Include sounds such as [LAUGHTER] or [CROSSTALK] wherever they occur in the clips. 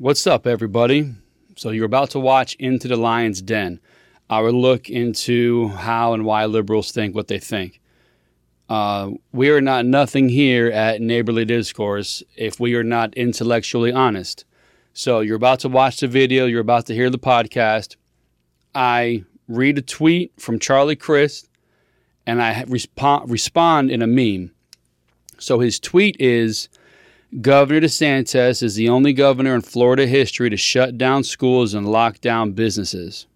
What's up, everybody? So, you're about to watch Into the Lion's Den, our look into how and why liberals think what they think. Uh, we are not nothing here at Neighborly Discourse if we are not intellectually honest. So, you're about to watch the video, you're about to hear the podcast. I read a tweet from Charlie Crist and I resp- respond in a meme. So, his tweet is Governor DeSantis is the only governor in Florida history to shut down schools and lock down businesses.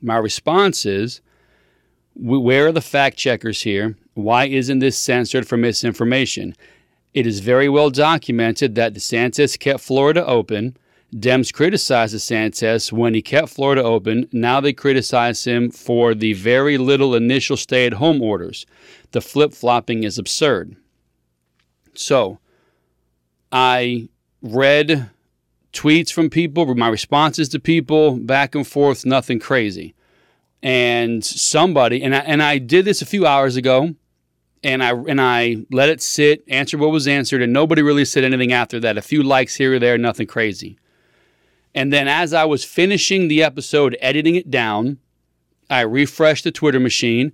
My response is where are the fact checkers here? Why isn't this censored for misinformation? It is very well documented that DeSantis kept Florida open. Dems criticized DeSantis when he kept Florida open. Now they criticize him for the very little initial stay at home orders. The flip flopping is absurd. So, I read tweets from people, my responses to people, back and forth, nothing crazy. And somebody, and I, and I did this a few hours ago, and I and I let it sit, answered what was answered, and nobody really said anything after that. A few likes here or there, nothing crazy. And then as I was finishing the episode, editing it down, I refreshed the Twitter machine,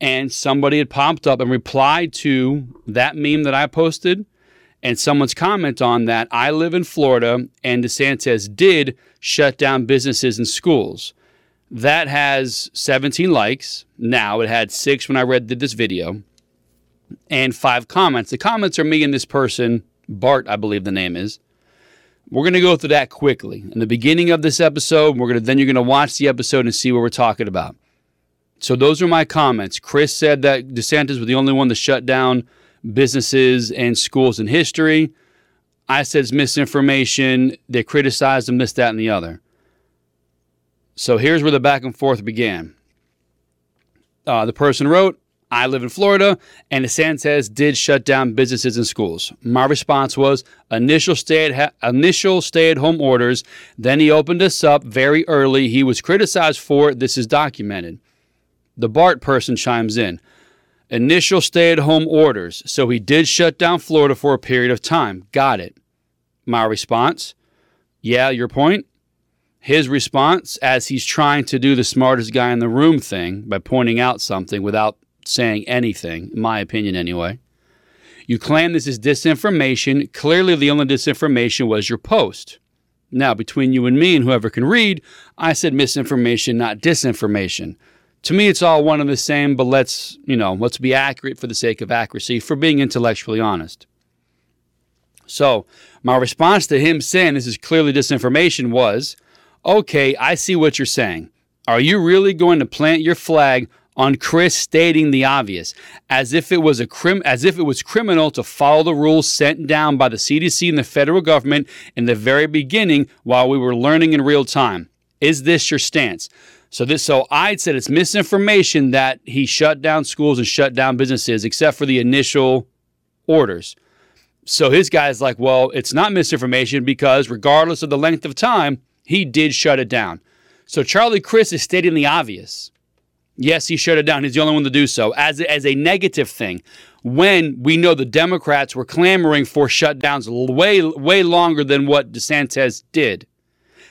and somebody had popped up and replied to that meme that I posted and someone's comment on that I live in Florida and DeSantis did shut down businesses and schools. That has 17 likes now. It had six when I read did this video and five comments. The comments are me and this person, Bart, I believe the name is. We're going to go through that quickly. In the beginning of this episode, we're going to then you're going to watch the episode and see what we're talking about. So those are my comments. Crist said that DeSantis was the only one to shut down businesses and schools in history. I said it's misinformation. They criticized them, this, that, and the other. So here's where the back and forth began. Uh, the person wrote, I live in Florida, and DeSantis did shut down businesses and schools. My response was initial stay at ha- initial stay at home orders. Then he opened us up very early. He was criticized for it. This is documented. The Bart person chimes in initial stay at home orders. So he did shut down Florida for a period of time. Got it. My response, yeah, your point. His response, as he's trying to do the smartest guy in the room thing by pointing out something without saying anything, in my opinion anyway. You claim this is disinformation. Clearly, the only disinformation was your post. Now, between you and me and whoever can read, I said misinformation, not disinformation to me it's all one and the same but let's you know let's be accurate for the sake of accuracy for being intellectually honest so my response to him saying this is clearly disinformation was okay i see what you're saying are you really going to plant your flag on Crist stating the obvious, as if it was a crim- as if it was criminal to follow the rules sent down by the CDC and the federal government in the very beginning while we were learning in real time. Is this your stance? So this, so I said it's misinformation that he shut down schools and shut down businesses, except for the initial orders. So his guy's like, well, it's not misinformation because regardless of the length of time, he did shut it down. So Charlie Crist is stating the obvious. Yes, he shut it down. He's the only one to do so as as a negative thing. When we know the Democrats were clamoring for shutdowns way way longer than what DeSantis did.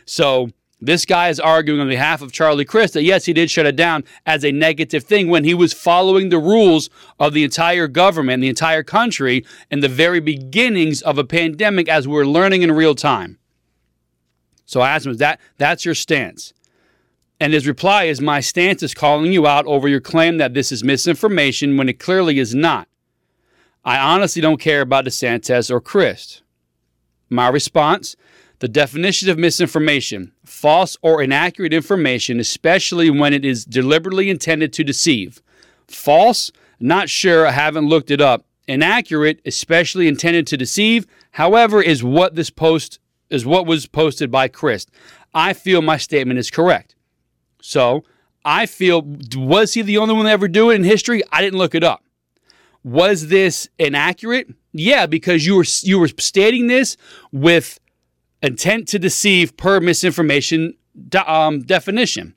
So this guy is arguing on behalf of Charlie Crist that yes, he did shut it down as a negative thing when he was following the rules of the entire government, the entire country, in the very beginnings of a pandemic as we are learning in real time. So I asked him, is that that's your stance? And his reply is, My stance is calling you out over your claim that this is misinformation when it clearly is not. I honestly don't care about DeSantis or Crist. My response the definition of misinformation false or inaccurate information, especially when it is deliberately intended to deceive. False, not sure, I haven't looked it up. Inaccurate, especially intended to deceive, however, is what this post is what was posted by Crist. I feel my statement is correct. So I feel was he the only one to ever do it in history? I didn't look it up. Was this inaccurate? Yeah, because you were you were stating this with intent to deceive per misinformation um, definition.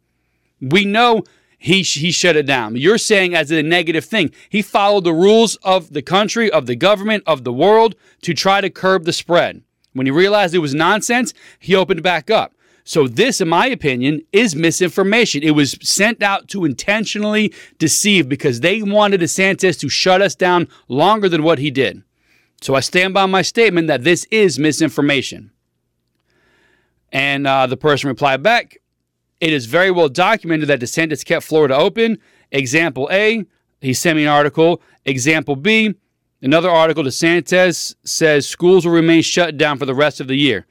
We know he, he shut it down. You're saying as a negative thing. He followed the rules of the country, of the government, of the world to try to curb the spread. When he realized it was nonsense, he opened back up. So, this, in my opinion, is misinformation. It was sent out to intentionally deceive because they wanted DeSantis to shut us down longer than what he did. So, I stand by my statement that this is misinformation. And uh, the person replied back, It is very well documented that DeSantis kept Florida open. Example A, he sent me an article. Example B, another article. DeSantis says schools will remain shut down for the rest of the year.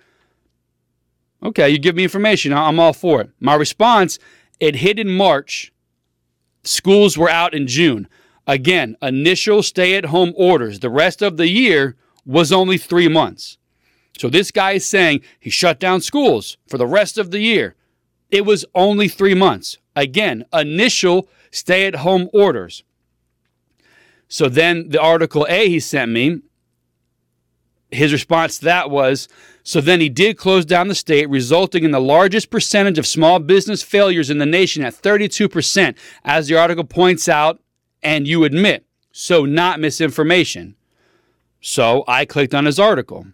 Okay, you give me information. I'm all for it. My response it hit in March. Schools were out in June. Again, initial stay at home orders. The rest of the year was only three months. So this guy is saying he shut down schools for the rest of the year. It was only three months. Again, initial stay at home orders. So then the article A he sent me, his response to that was so then he did close down the state, resulting in the largest percentage of small business failures in the nation at 32%, as the article points out and you admit. So, not misinformation. So, I clicked on his article,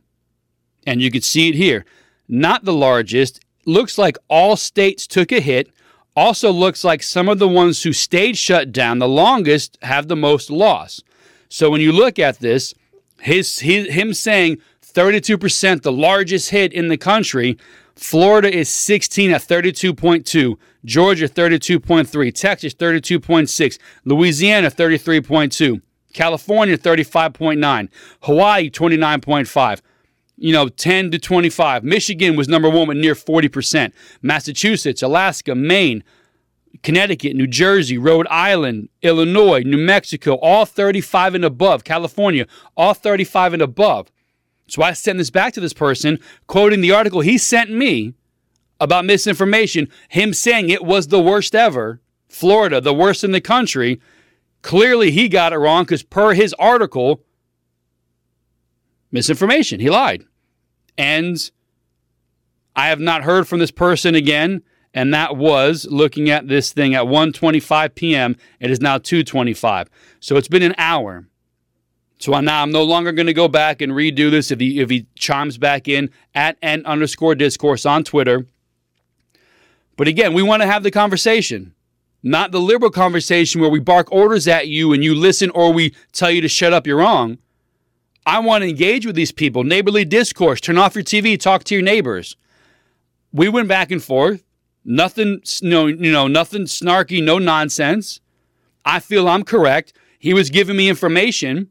and you can see it here. Not the largest. Looks like all states took a hit. Also, looks like some of the ones who stayed shut down the longest have the most loss. So, when you look at this, his, his him saying 32%, the largest hit in the country. Florida is 16 at 32.2, Georgia 32.3, Texas 32.6, Louisiana 33.2, California 35.9, Hawaii 29.5 you know, 10 to 25. Michigan was number one with near 40%. Massachusetts, Alaska, Maine, Connecticut, New Jersey, Rhode Island, Illinois, New Mexico, all 35 and above. California, all 35 and above. So I sent this back to this person, quoting the article he sent me about misinformation, him saying it was the worst ever. Florida, the worst in the country. Clearly, he got it wrong because, per his article, misinformation. He lied. And I have not heard from this person again. And that was looking at this thing at 1:25 p.m. It is now 2:25. So it's been an hour. So now I'm no longer going to go back and redo this if he if he chimes back in at n underscore discourse on Twitter. But again, we want to have the conversation, not the liberal conversation where we bark orders at you and you listen or we tell you to shut up. You're wrong. I want to engage with these people. Neighborly discourse. Turn off your TV. Talk to your neighbors. We went back and forth. Nothing, no, you know, nothing snarky. No nonsense. I feel I'm correct. He was giving me information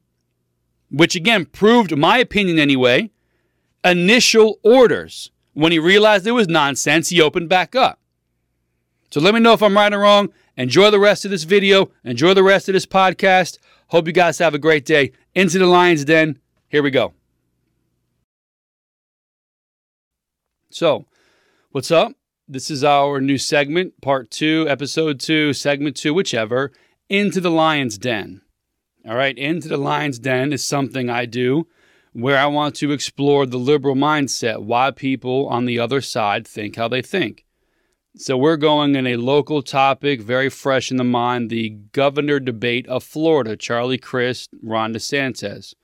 which again proved my opinion anyway, initial orders. When he realized it was nonsense, he opened back up. So let me know if I'm right or wrong. Enjoy the rest of this video. Enjoy the rest of this podcast. Hope you guys have a great day. Into the Lion's Den. Here we go. So, what's up? This is our new segment, part two, episode two, segment two, whichever, Into the Lion's Den. All right, Into the Lion's Den is something I do where I want to explore the liberal mindset, why people on the other side think how they think. So we're going in a local topic, very fresh in the mind, the governor debate of Florida, Charlie Crist, Ron DeSantis.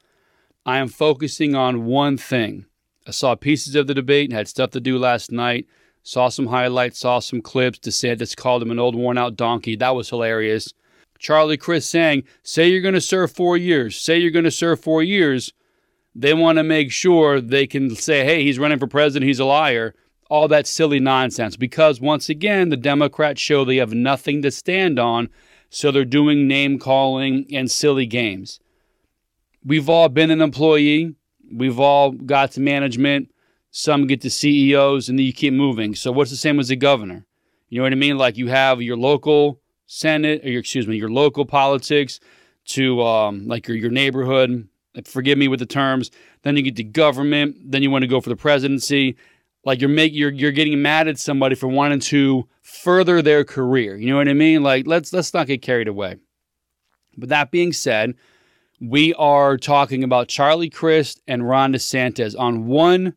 I am focusing on one thing. I saw pieces of the debate, and had stuff to do last night, saw some highlights, saw some clips. DeSantis called him an old worn out donkey. That was hilarious. Charlie Crist saying, say you're going to serve four years, say you're going to serve four years, they want to make sure they can say, hey, he's running for president, he's a liar. All that silly nonsense. Because once again, the Democrats show they have nothing to stand on, so they're doing name calling and silly games. We've all been an employee, we've all got to management, some get to CEOs, and then you keep moving. So, what's the same as a governor? You know what I mean? Like you have your local Senate, or your, excuse me, your local politics to um, like your, your neighborhood. Forgive me with the terms. Then you get to government. Then you want to go for the presidency. Like you're make you're you're getting mad at somebody for wanting to further their career. You know what I mean? Like let's let's not get carried away. But that being said, we are talking about Charlie Crist and Ron DeSantis on one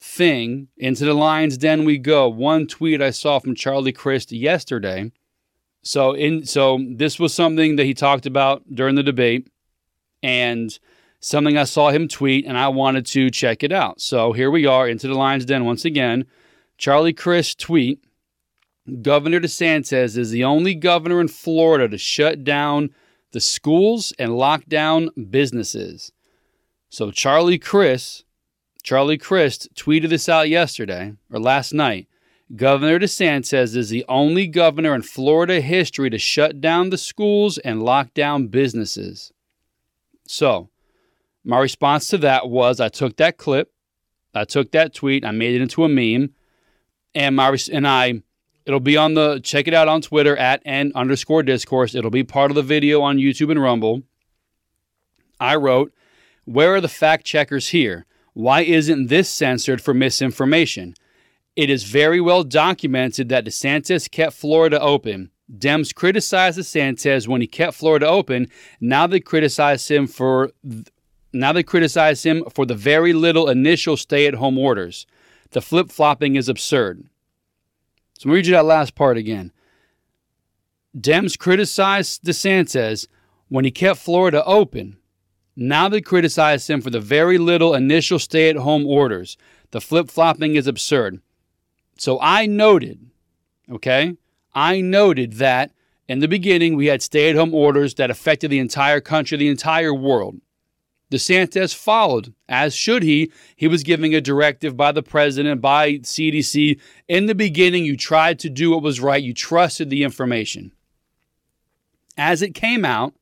thing. Into the Lion's Den we go. One tweet I saw from Charlie Crist yesterday so in so this was something that he talked about during the debate, and something I saw him tweet and I wanted to check it out. So here we are into the Lions Den once again. Charlie Crist tweet Governor DeSantis is the only governor in Florida to shut down the schools and lock down businesses. So Charlie Crist, Charlie Crist tweeted this out yesterday or last night. Governor DeSantis is the only governor in Florida history to shut down the schools and lock down businesses. So, my response to that was I took that clip, I took that tweet, I made it into a meme, and my and I it'll be on the check it out on Twitter at n underscore discourse. It'll be part of the video on YouTube and Rumble. I wrote, Where are the fact checkers here? Why isn't this censored for misinformation? It is very well documented that DeSantis kept Florida open. Dems criticized DeSantis when he kept Florida open. Now they criticize him for now they criticize him for the very little initial stay-at-home orders. The flip-flopping is absurd. So I'm read you that last part again. Dems criticized DeSantis when he kept Florida open. Now they criticize him for the very little initial stay-at-home orders. The flip-flopping is absurd. So I noted, okay, I noted that in the beginning we had stay at home orders that affected the entire country, the entire world. DeSantis followed, as should he. He was giving a directive by the president, by CDC. In the beginning, you tried to do what was right, you trusted the information. As it came out,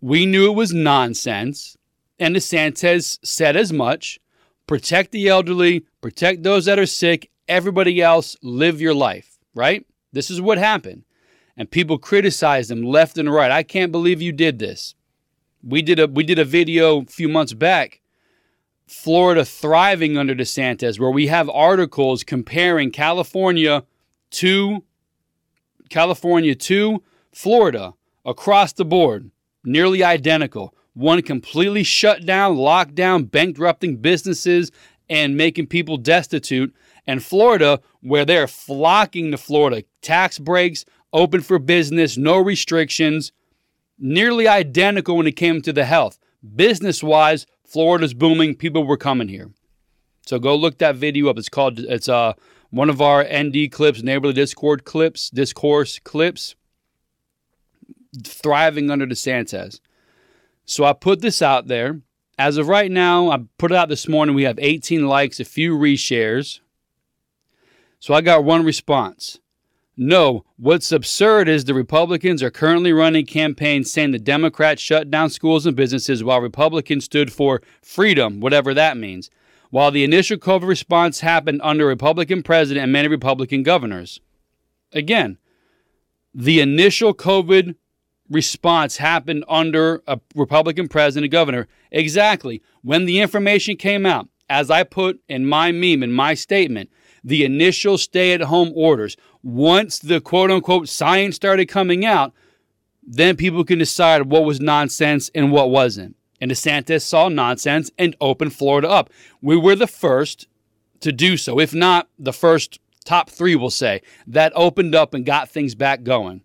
we knew it was nonsense, and DeSantis said as much protect the elderly, protect those that are sick, everybody else live your life, right? This is what happened. And people criticized him left and right. I can't believe you did this. We did a we did a video a few months back Florida thriving under DeSantis where we have articles comparing California to California to Florida across the board, nearly identical. One completely shut down, locked down, bankrupting businesses and making people destitute and Florida, where they're flocking to Florida. Tax breaks, open for business, no restrictions, nearly identical when it came to the health. Business wise, Florida's booming. People were coming here. So go look that video up. It's called, it's uh, one of our ND clips, neighborly Discord clips, discourse clips, thriving under the DeSantis. So I put this out there. As of right now, I put it out this morning. We have 18 likes, a few reshares. So I got one response. No, what's absurd is the Republicans are currently running campaigns saying the Democrats shut down schools and businesses while Republicans stood for freedom, whatever that means, while the initial COVID response happened under Republican president and many Republican governors. Again, the initial COVID response happened under a Republican president and governor. Exactly. When the information came out, as I put in my meme, in my statement, the initial stay at home orders. Once the quote unquote science started coming out, then people can decide what was nonsense and what wasn't. And DeSantis saw nonsense and opened Florida up. We were the first to do so, if not the first top three, we'll say, that opened up and got things back going.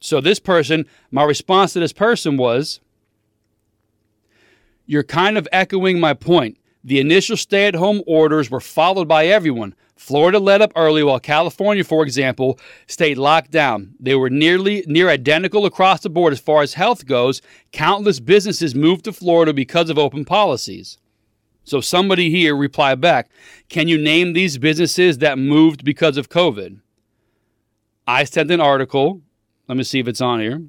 So, this person, my response to this person was, You're kind of echoing my point. The initial stay at home orders were followed by everyone. Florida led up early while California, for example, stayed locked down. They were nearly near identical across the board as far as health goes. Countless businesses moved to Florida because of open policies. So somebody here replied back, "Can you name these businesses that moved because of COVID?" I sent an article. Let me see if it's on here.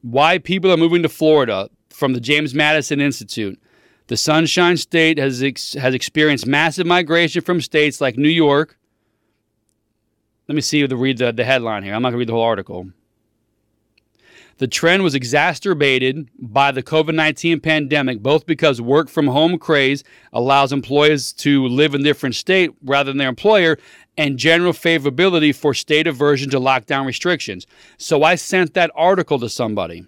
Why people are moving to Florida from the James Madison Institute. The Sunshine State has, ex- has experienced massive migration from states like New York. Let me see the read the, the headline here. I'm not going to read the whole article. The trend was exacerbated by the COVID 19 pandemic, both because work from home craze allows employees to live in different state rather than their employer, and general favorability for state aversion to lockdown restrictions. So I sent that article to somebody.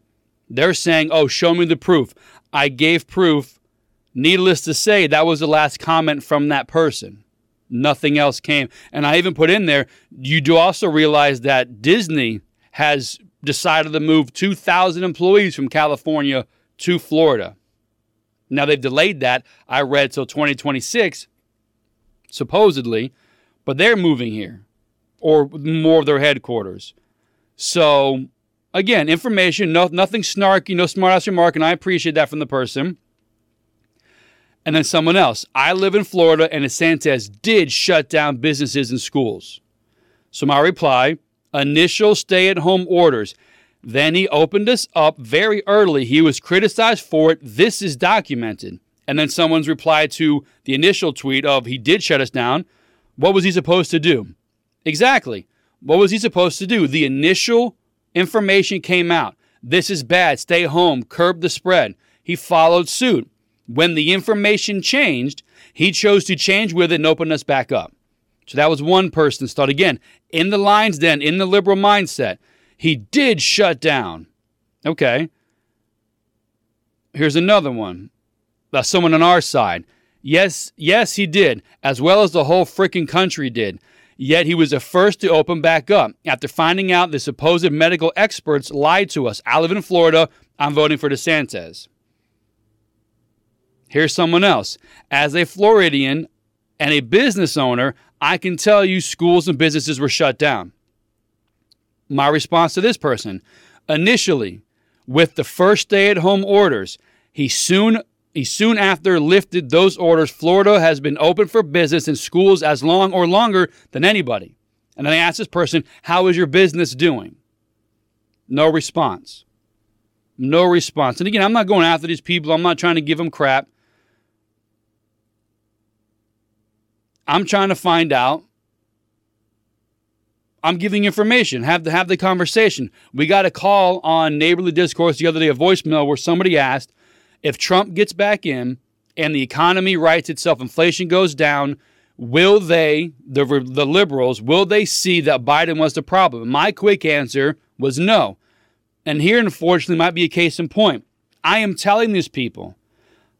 They're saying, oh, show me the proof. I gave proof Needless to say, that was the last comment from that person. Nothing else came. And I even put in there, you do also realize that Disney has decided to move 2,000 employees from California to Florida. Now they've delayed that. I read till 2026, supposedly, but they're moving here or more of their headquarters. So again, information, no, nothing snarky, no smart ass remark, and I appreciate that from the person. And then someone else. I live in Florida, and DeSantis did shut down businesses and schools. So my reply: initial stay-at-home orders. Then he opened us up very early. He was criticized for it. This is documented. And then someone's reply to the initial tweet of he did shut us down. What was he supposed to do? Exactly. What was he supposed to do? The initial information came out. This is bad. Stay home. Curb the spread. He followed suit. When the information changed, he chose to change with it and open us back up. So that was one person's thought. Again, in the Lion's Den, in the liberal mindset, he did shut down. Okay. Here's another one. Uh, someone on our side. Yes, yes, he did, as well as the whole freaking country did. Yet he was the first to open back up after finding out the supposed medical experts lied to us. I live in Florida. I'm voting for DeSantis. Here's someone else. As a Floridian and a business owner, I can tell you schools and businesses were shut down. My response to this person initially, with the first stay at home orders, he soon he soon after lifted those orders. Florida has been open for business and schools as long or longer than anybody. And then I asked this person, How is your business doing? No response. No response. And again, I'm not going after these people, I'm not trying to give them crap. I'm trying to find out. I'm giving information. Have the have the conversation. We got a call on neighborly discourse the other day, a voicemail where somebody asked, if Trump gets back in and the economy rights itself, inflation goes down, will they, the, the liberals, will they see that Biden was the problem? My quick answer was no. And here, unfortunately, might be a case in point. I am telling these people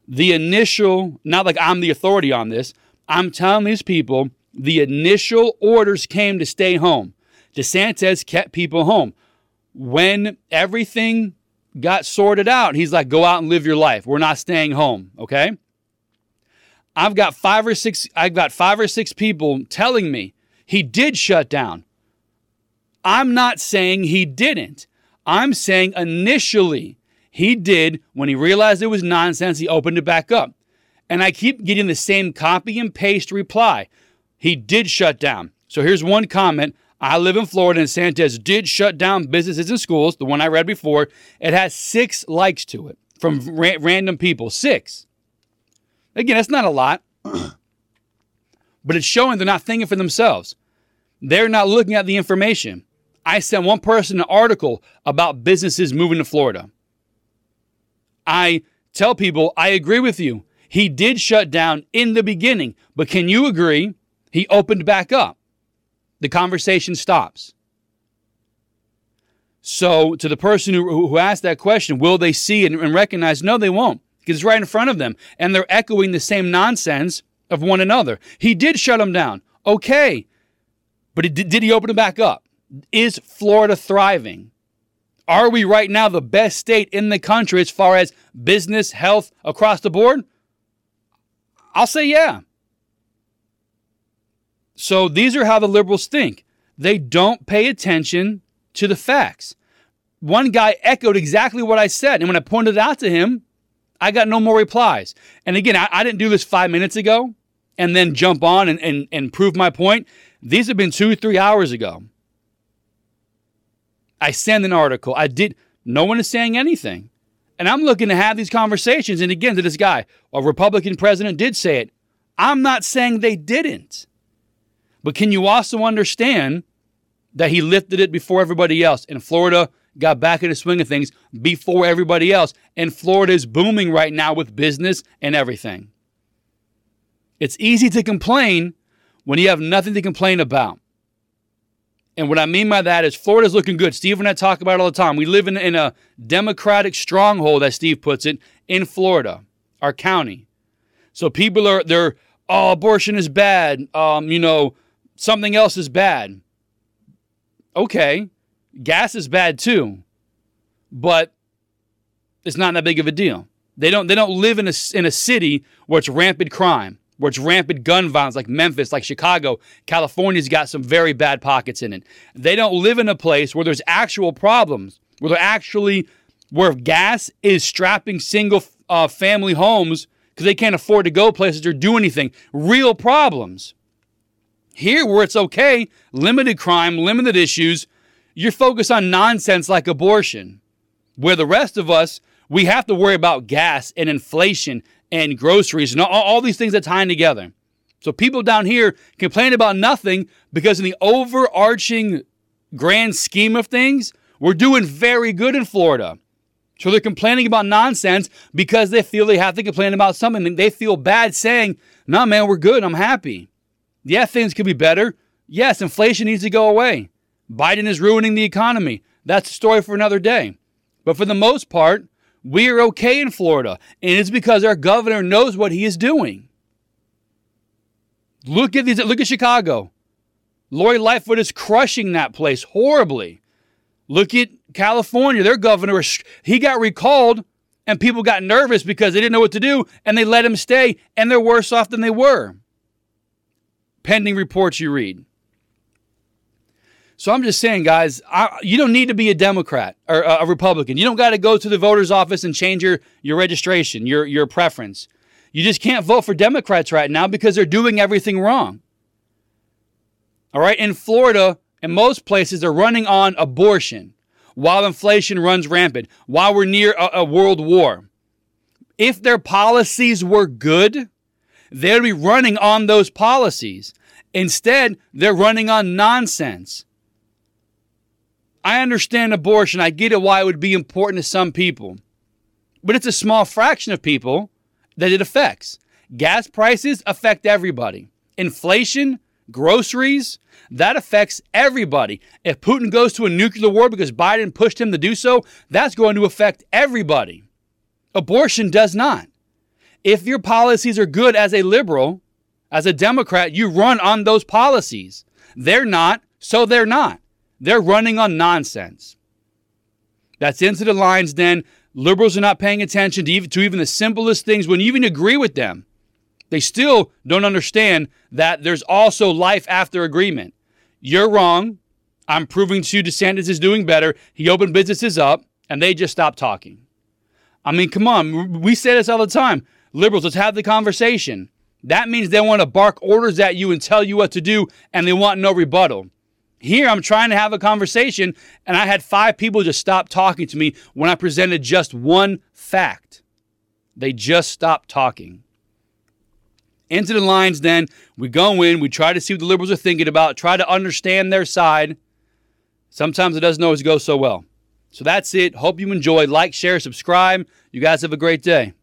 the initial, not like I'm the authority on this, I'm telling these people the initial orders came to stay home. DeSantis kept people home. When everything got sorted out. He's like, go out and live your life. We're not staying home. Okay. I've got five or six, I've got five or six people telling me he did shut down. I'm not saying he didn't. I'm saying initially he did when he realized it was nonsense, he opened it back up. And I keep getting the same copy and paste reply. He did shut down. So here's one comment I live in Florida, and DeSantis did shut down businesses and schools, the one I read before. It has six likes to it from ra- random people. Six. Again, that's not a lot, [CLEARS THROAT] but it's showing they're not thinking for themselves. They're not looking at the information. I sent one person an article about businesses moving to Florida. I tell people, I agree with you. He did shut down in the beginning, but can you agree he opened back up? the conversation stops. So, to the person who, who asked that question, will they see and, and recognize? No, they won't, because it's right in front of them. And they're echoing the same nonsense of one another. He did shut them down. Okay. But did, did he open them back up? Is Florida thriving? Are we right now the best state in the country as far as business, health across the board? I'll say yeah. So these are how the liberals think. They don't pay attention to the facts. One guy echoed exactly what I said. And when I pointed it out to him, I got no more replies. And again, I, I didn't do this five minutes ago and then jump on and, and, and prove my point. These have been two, three hours ago. I sent an article. I did. No one is saying anything. And I'm looking to have these conversations. And again, to this guy, a Republican president did say it. I'm not saying they didn't. But can you also understand that he lifted it before everybody else? And Florida got back in the swing of things before everybody else. And Florida is booming right now with business and everything. It's easy to complain when you have nothing to complain about. And what I mean by that is Florida's looking good. Steve and I talk about it all the time. We live in, in a democratic stronghold, as Steve puts it, in Florida, our county. So people are, they're, oh, abortion is bad. Um, you know, something else is bad. Okay, gas is bad too. But it's not that big of a deal. They don't they don't live in a in a city where it's rampant crime, where it's rampant gun violence, like Memphis, like Chicago. California's got some very bad pockets in it. They don't live in a place where there's actual problems, where they're actually where gas is strapping single uh, family homes because they can't afford to go places or do anything. Real problems. Here, where it's okay, limited crime, limited issues, you're focused on nonsense like abortion. Where the rest of us, we have to worry about gas and inflation and groceries and all, all these things that tie in together. So people down here complain about nothing because in the overarching grand scheme of things, we're doing very good in Florida. So they're complaining about nonsense because they feel they have to complain about something. They feel bad saying, no, man, we're good. I'm happy. Yeah, things could be better. Yes, inflation needs to go away. Biden is ruining the economy. That's a story for another day. But for the most part, we are okay in Florida. And it's because our governor knows what he is doing. Look at these, look at Chicago. Lori Lightfoot is crushing that place horribly. Look at California. Their governor, he got recalled and people got nervous because they didn't know what to do and they let him stay and they're worse off than they were. Pending reports you read. So I'm just saying, guys, I, you don't need to be a Democrat or a, Republican. You don't got to go to the voter's office and change your, your registration, your, your preference. You just can't vote for Democrats right now because they're doing everything wrong. All right, in Florida, in most places, they're running on abortion while inflation runs rampant, while we're near a, a world war. If their policies were good, they'd be running on those policies. Instead, they're running on nonsense. I understand abortion. I get it why it would be important to some people. But it's a small fraction of people that it affects. Gas prices affect everybody. Inflation, groceries, that affects everybody. If Putin goes to a nuclear war because Biden pushed him to do so, that's going to affect everybody. Abortion does not. If your policies are good as a liberal, as a Democrat, you run on those policies. They're not, so they're not. They're running on nonsense. That's into the Lion's Den. Liberals are not paying attention to even, to even the simplest things when you even agree with them. They still don't understand that there's also life after agreement. You're wrong. I'm proving to you DeSantis is doing better. He opened businesses up and they just stopped talking. I mean, come on. We say this all the time. Liberals, let's have the conversation. That means they want to bark orders at you and tell you what to do and they want no rebuttal. Here, I'm trying to have a conversation, and I had five people just stop talking to me when I presented just one fact. They just stopped talking. Into the Lion's Den, we go in, we try to see what the liberals are thinking about, try to understand their side. Sometimes it doesn't always go so well. So that's it. Hope you enjoyed. Like, share, subscribe. You guys have a great day.